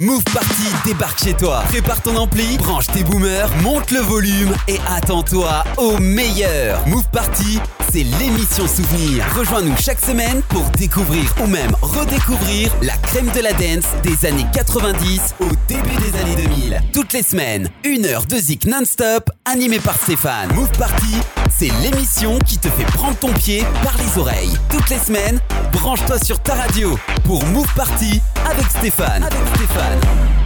Move Party débarque chez toi. Prépare ton ampli, branche tes boomers, monte le volume et attends-toi au meilleur. Move Party, c'est l'émission souvenir. Rejoins-nous chaque semaine pour découvrir ou même redécouvrir la crème de la dance des années 90 au début des années 2000. Toutes les semaines, une heure de zik non-stop animée par Stéphane. Move Party, c'est l'émission qui te fait prendre ton pied par les oreilles. Toutes les semaines, branche-toi sur ta radio pour Move Party avec Stéphane. Avec Stéphane.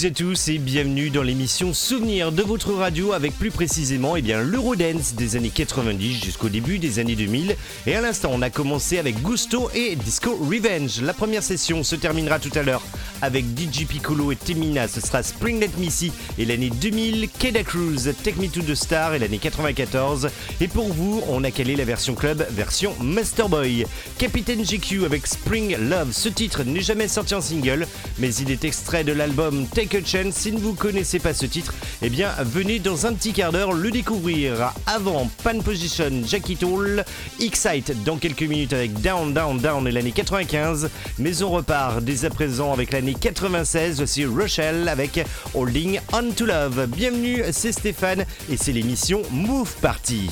Toutes et tous et bienvenue dans l'émission Souvenir de votre radio avec plus précisément eh l'Eurodance des années 90 jusqu'au début des années 2000 et à l'instant on a commencé avec Gusto et Disco Revenge. La première session se terminera tout à l'heure avec DJ Piccolo et Temina. Ce sera Spring Let Me See et l'année 2000, Keda Cruz, Take Me to the Star et l'année 94. Et pour vous, on a calé la version club, version Masterboy. Capitaine GQ avec Spring Love. Ce titre n'est jamais sorti en single, mais il est extrait de l'album Take a Chance. Si ne vous connaissez pas ce titre, eh bien, venez dans un petit quart d'heure le découvrir. Avant Pan Position, Jackie Tool, Excite dans quelques minutes avec Down, Down, Down et l'année 95. Mais on repart dès à présent avec l'année 96. Voici Rochelle avec Holding On to Love. Bienvenue, c'est Stéphane et c'est l'émission Move Party.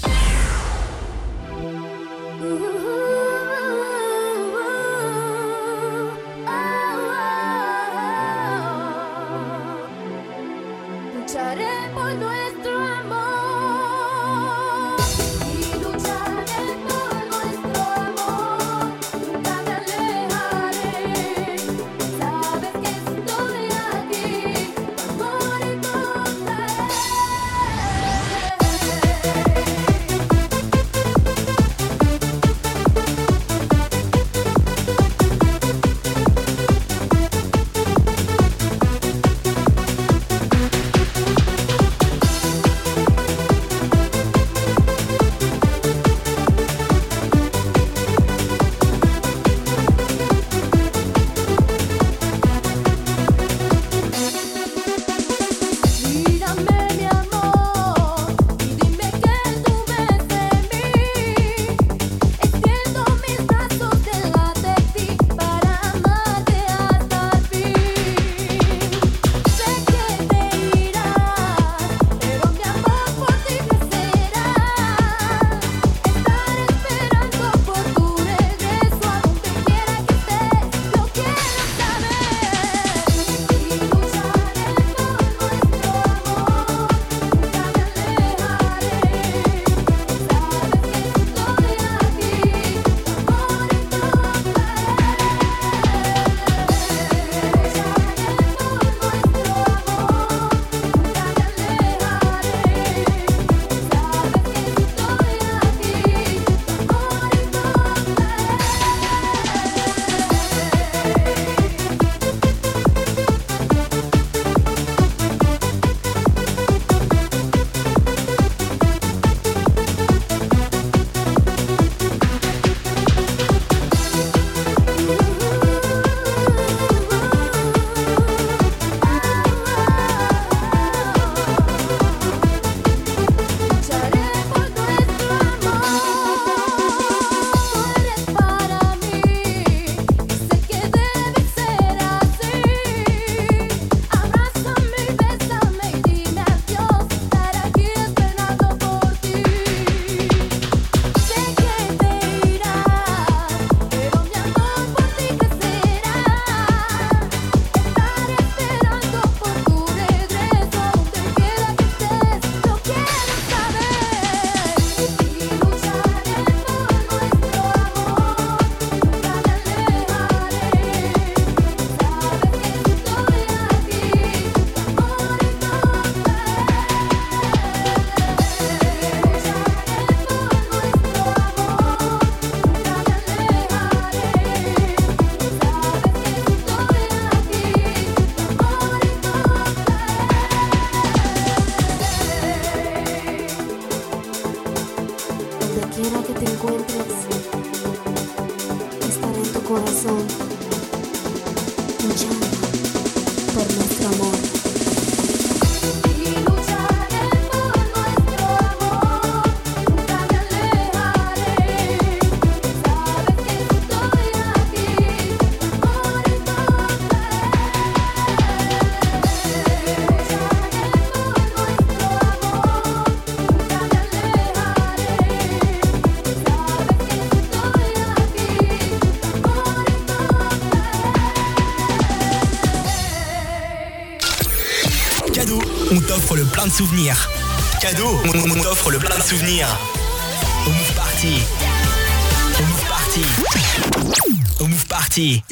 Cadeau, on, t'offre le plein de souvenirs. Au Move Party. Au Move Party. Au Move Party.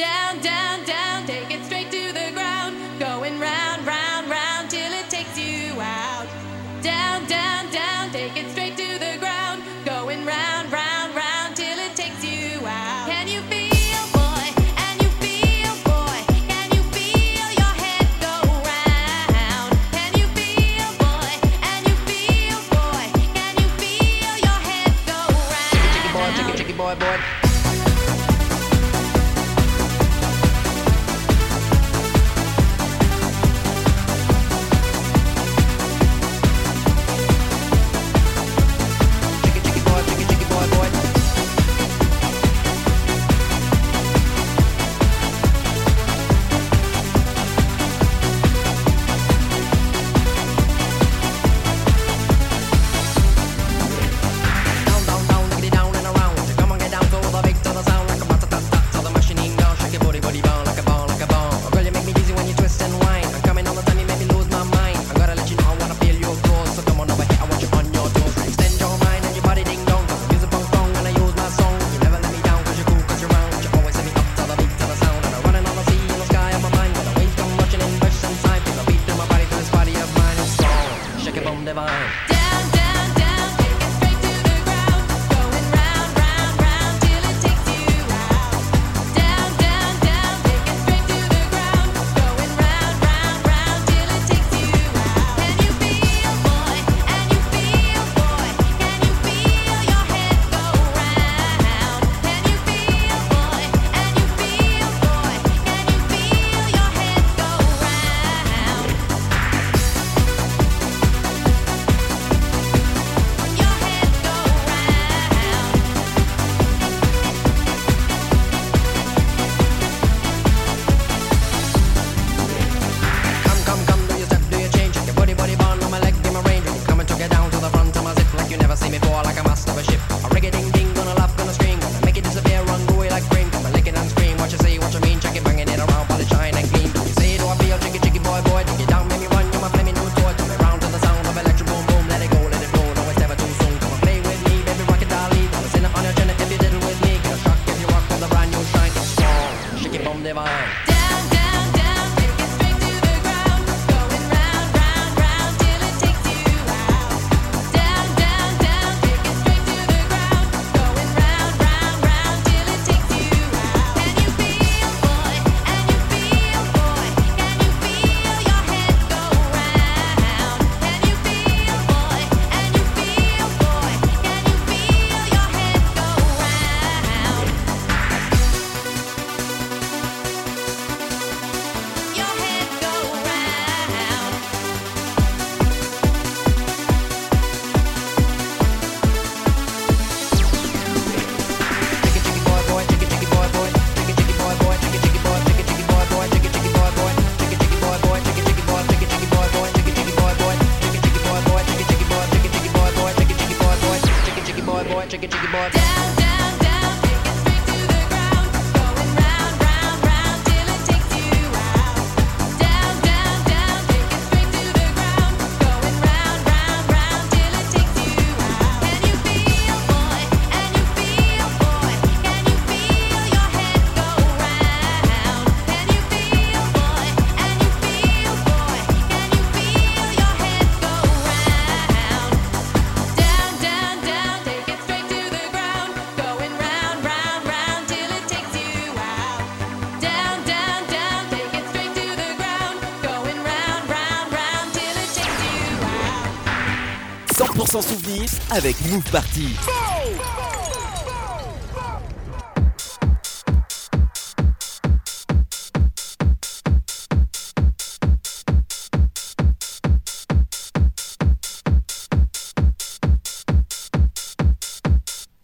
avec Move Party.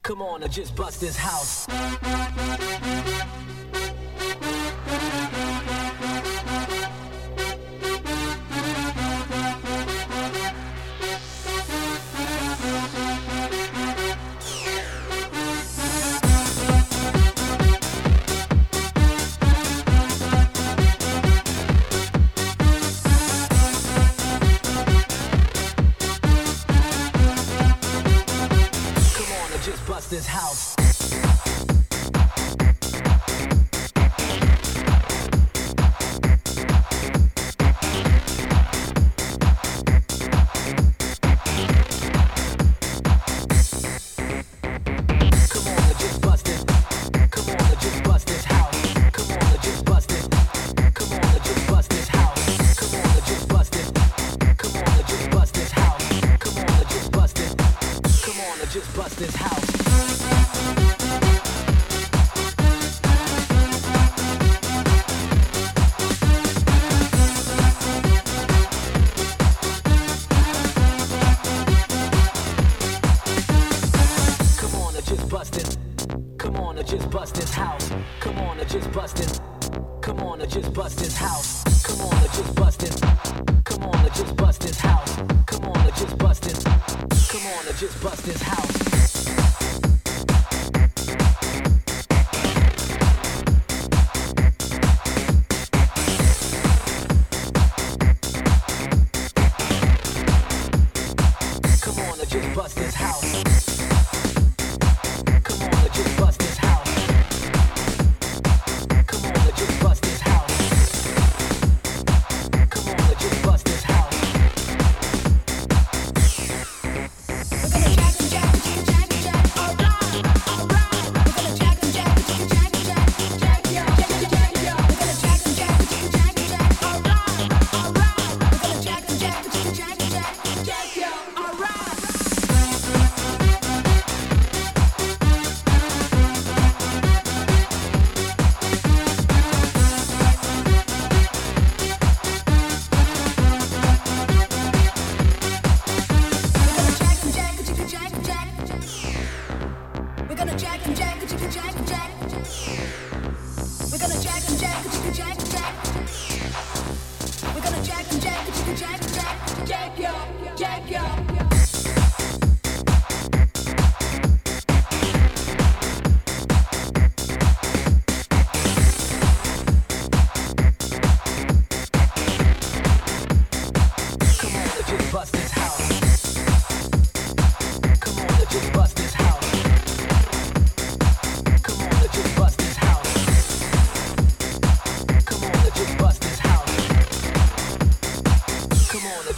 Come on, I just bust this house. on, and just bust this house. Come on, and just bust this. Come on, and just bust this house. Come on, and just bust this. Come on, and just bust this house. Come on, and just bust this. Come on, and just bust this house.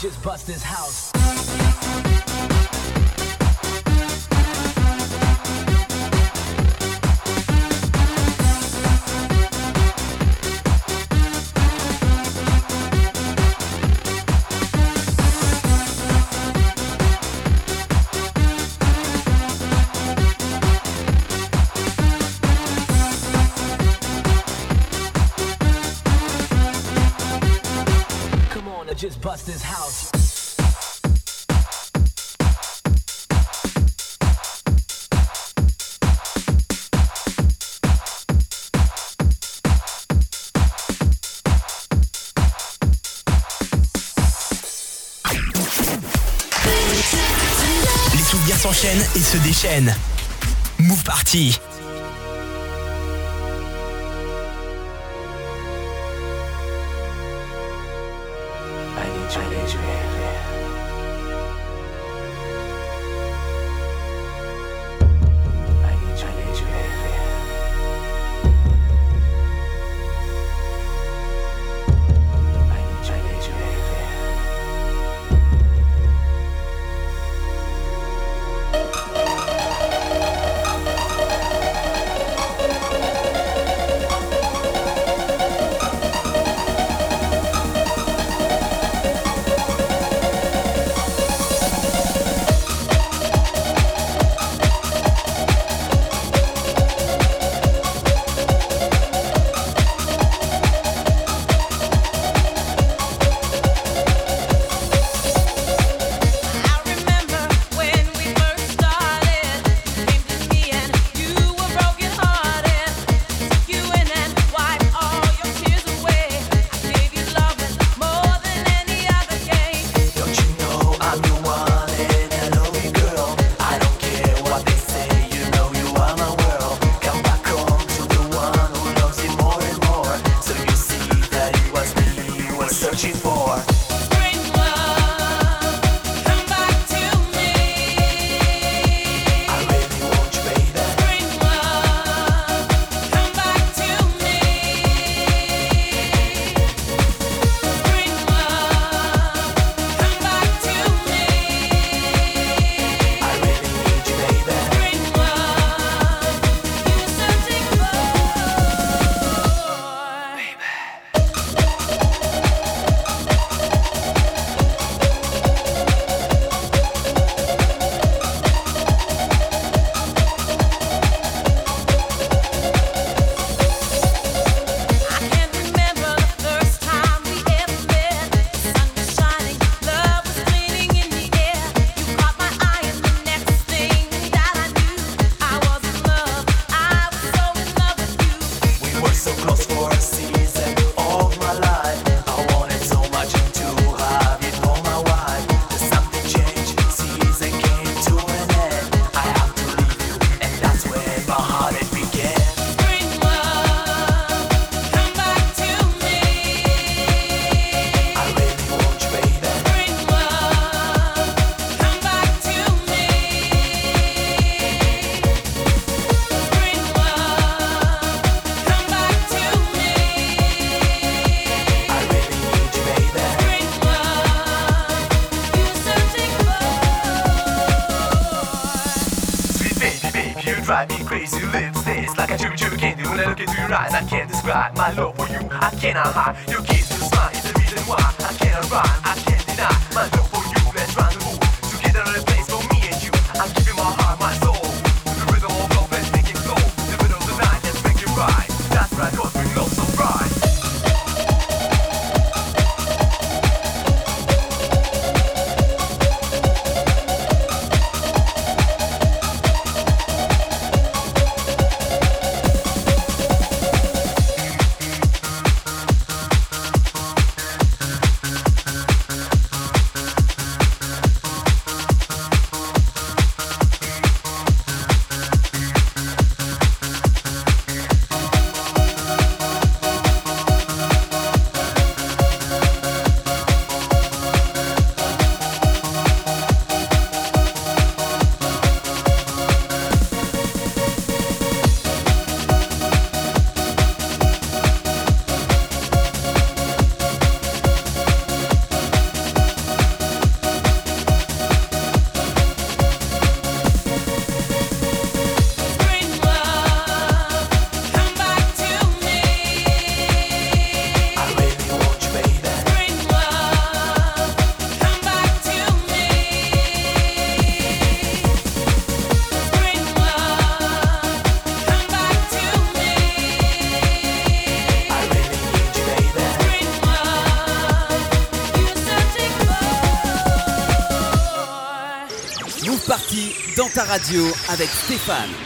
just bust his house. Move Party. drive me crazy. Lips taste like a chewy chewy candy. When I look into your eyes, I can't describe my love for you. I cannot hide. Your kiss, your smile is the reason why I cannot rhyme. I Radio avec Stéphane.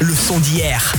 Le son d'hier.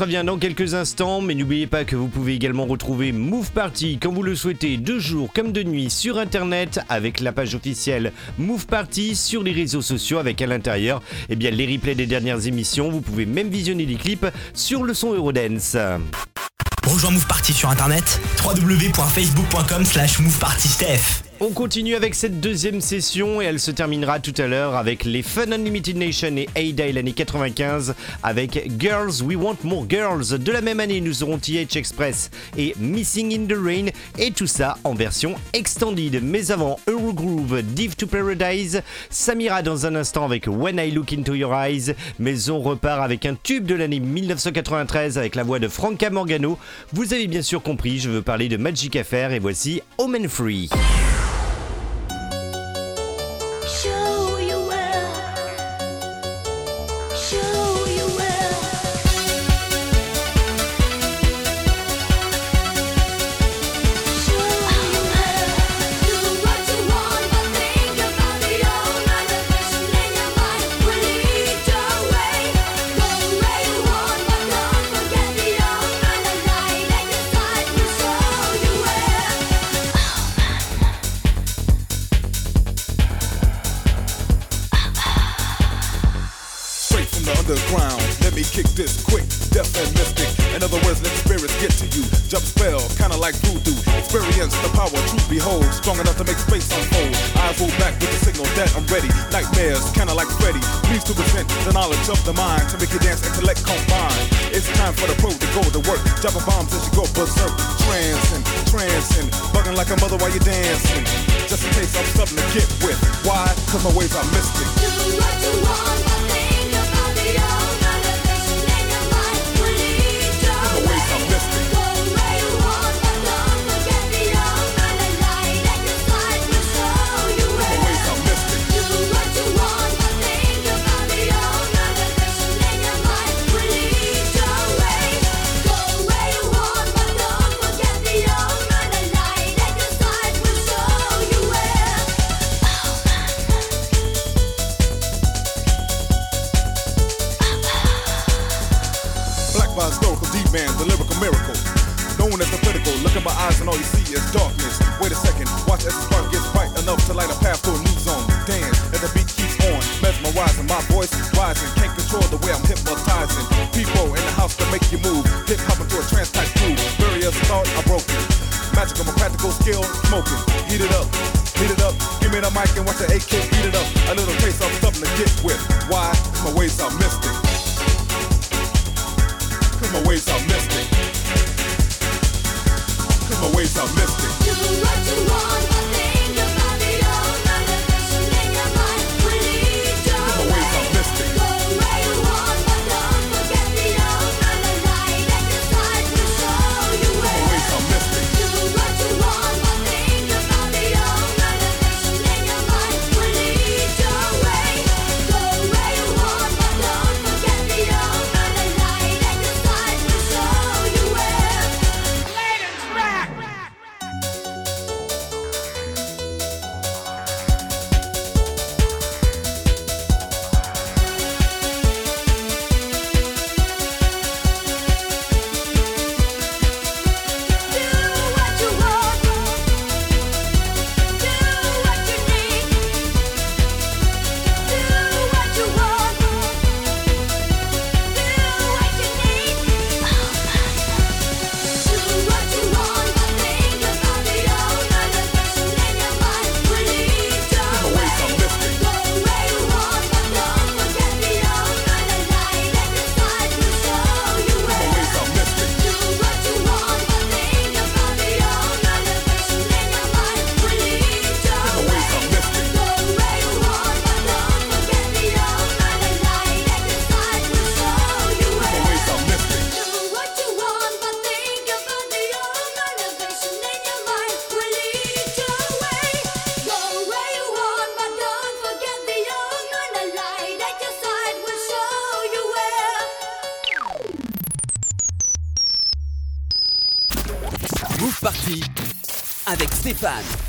revient dans quelques instants, mais n'oubliez pas que vous pouvez également retrouver Move Party quand vous le souhaitez, de jour comme de nuit, sur internet avec la page officielle Move Party sur les réseaux sociaux avec à l'intérieur eh bien, les replays des dernières émissions. Vous pouvez même visionner les clips sur le son Eurodance. Rejoins Move Party sur internet www.facebook.com slash movepartysteph. On continue avec cette deuxième session et elle se terminera tout à l'heure avec les Fun Unlimited Nation et Ada l'année 95 avec Girls We Want More Girls. De la même année, nous aurons TH Express et Missing in the Rain et tout ça en version extended. Mais avant, Eurogroove, Dive to Paradise, Samira dans un instant avec When I Look Into Your Eyes, mais on repart avec un tube de l'année 1993 avec la voix de Franca Morgano. Vous avez bien sûr compris, je veux parler de Magic Affair et voici Omen Free. fan.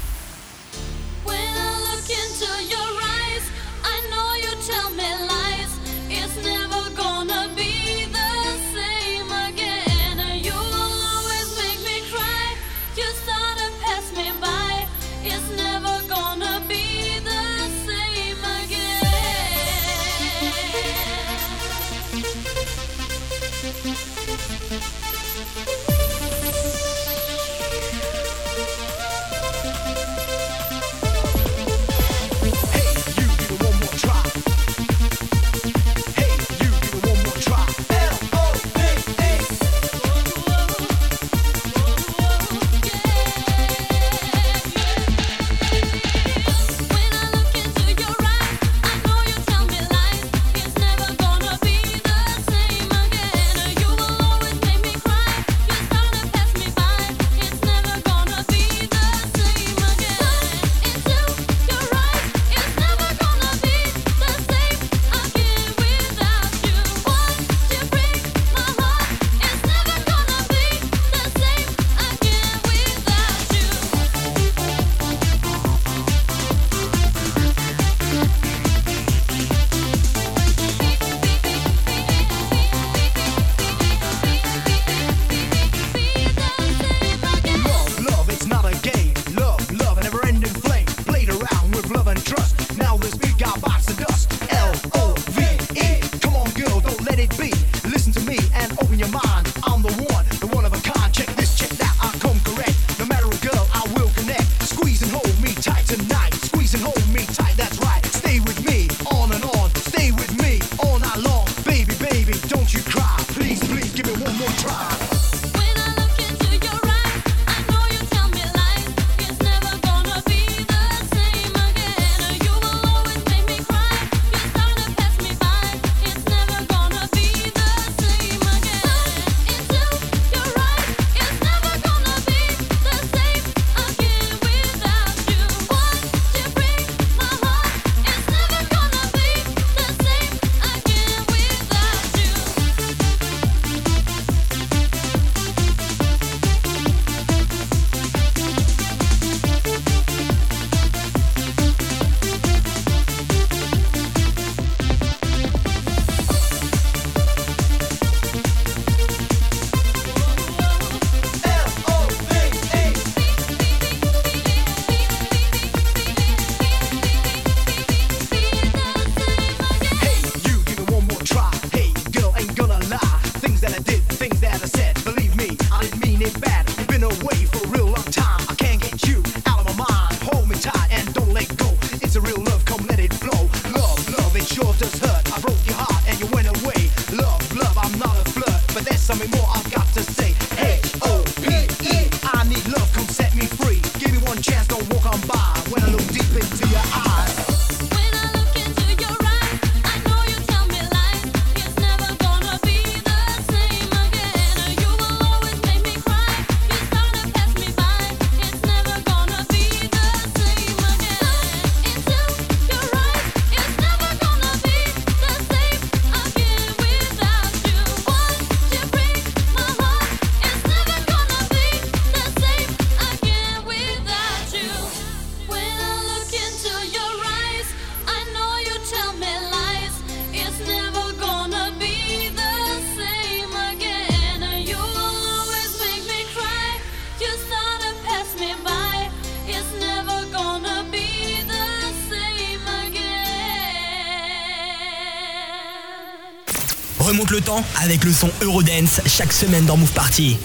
Avec le son Eurodance chaque semaine dans Move Party.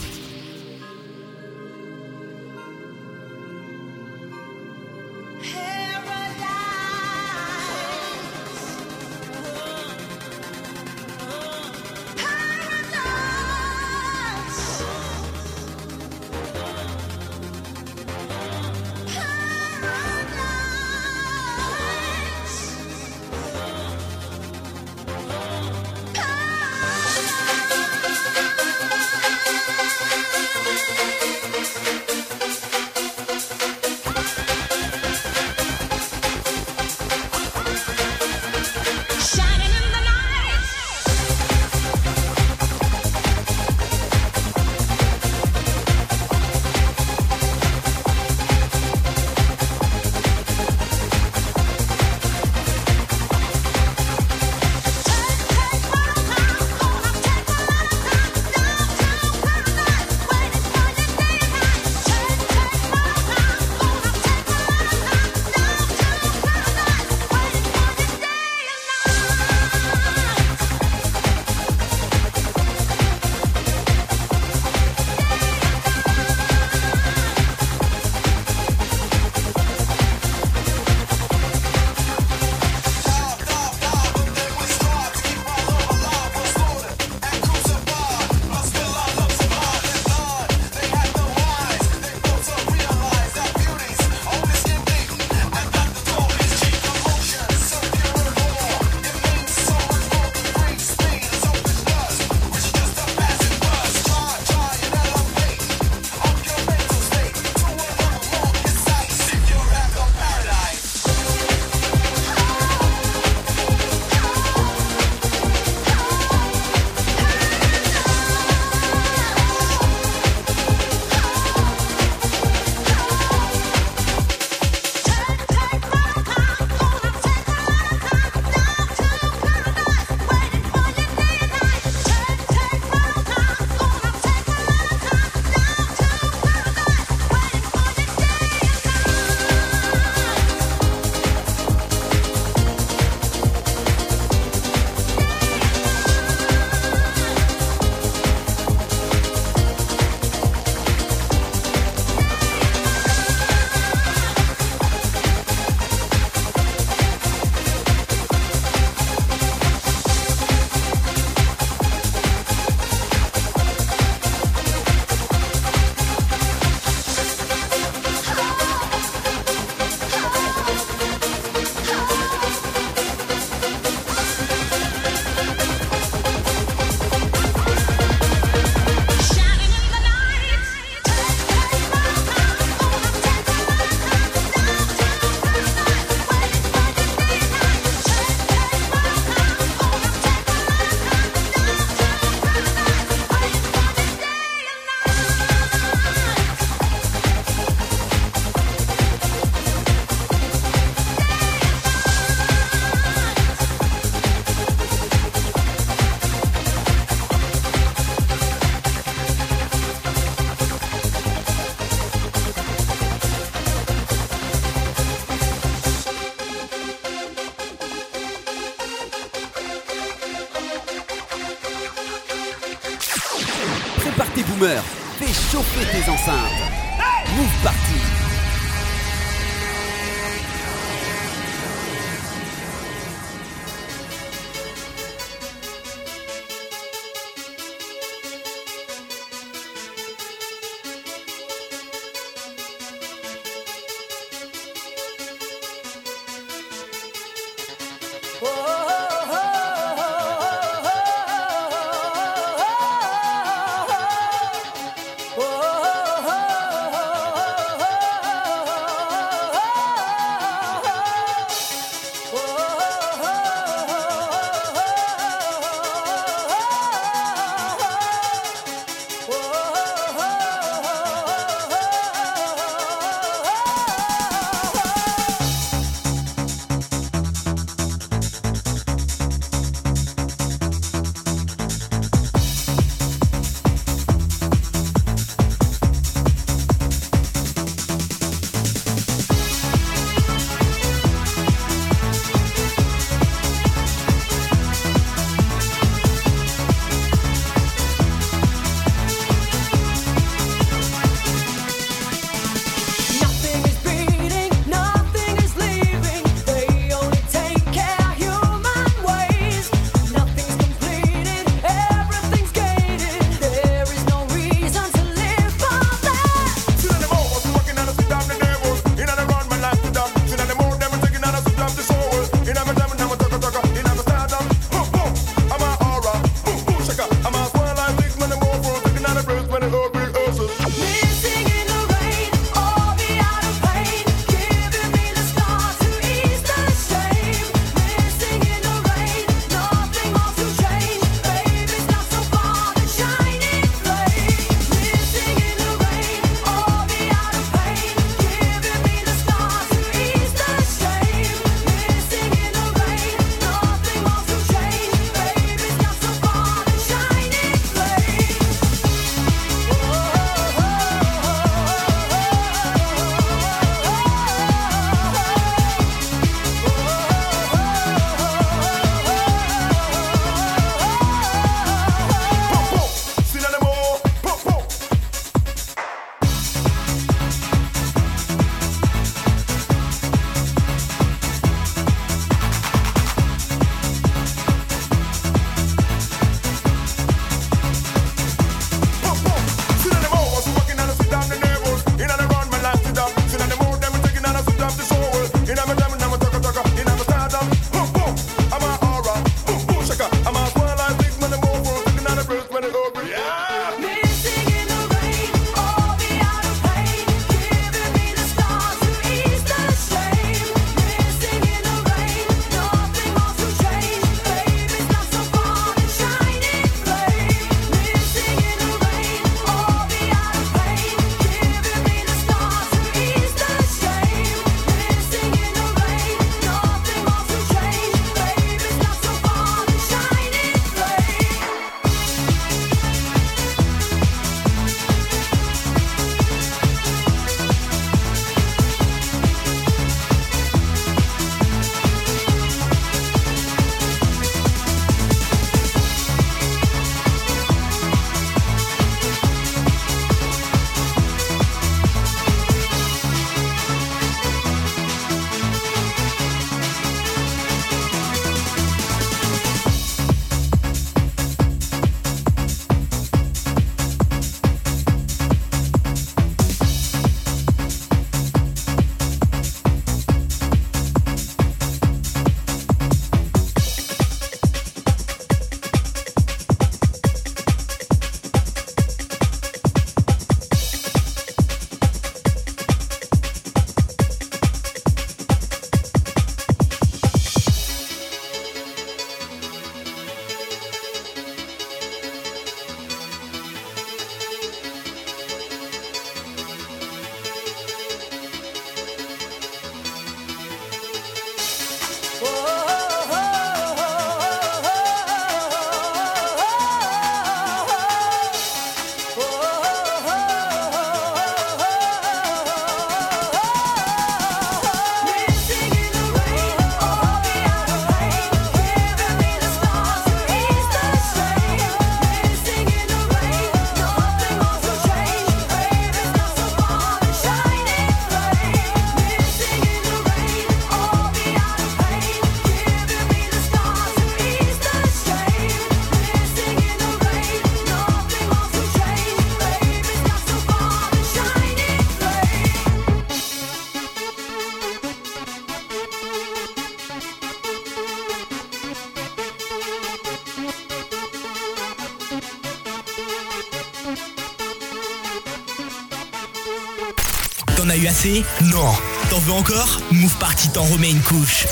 T'en remet une couche.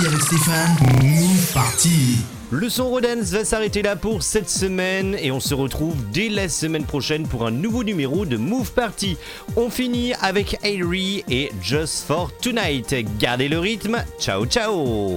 Avec Stéphane. Move Party. Le son Rodens va s'arrêter là pour cette semaine et on se retrouve dès la semaine prochaine pour un nouveau numéro de Move Party. On finit avec Airy et Just for Tonight. Gardez le rythme. Ciao ciao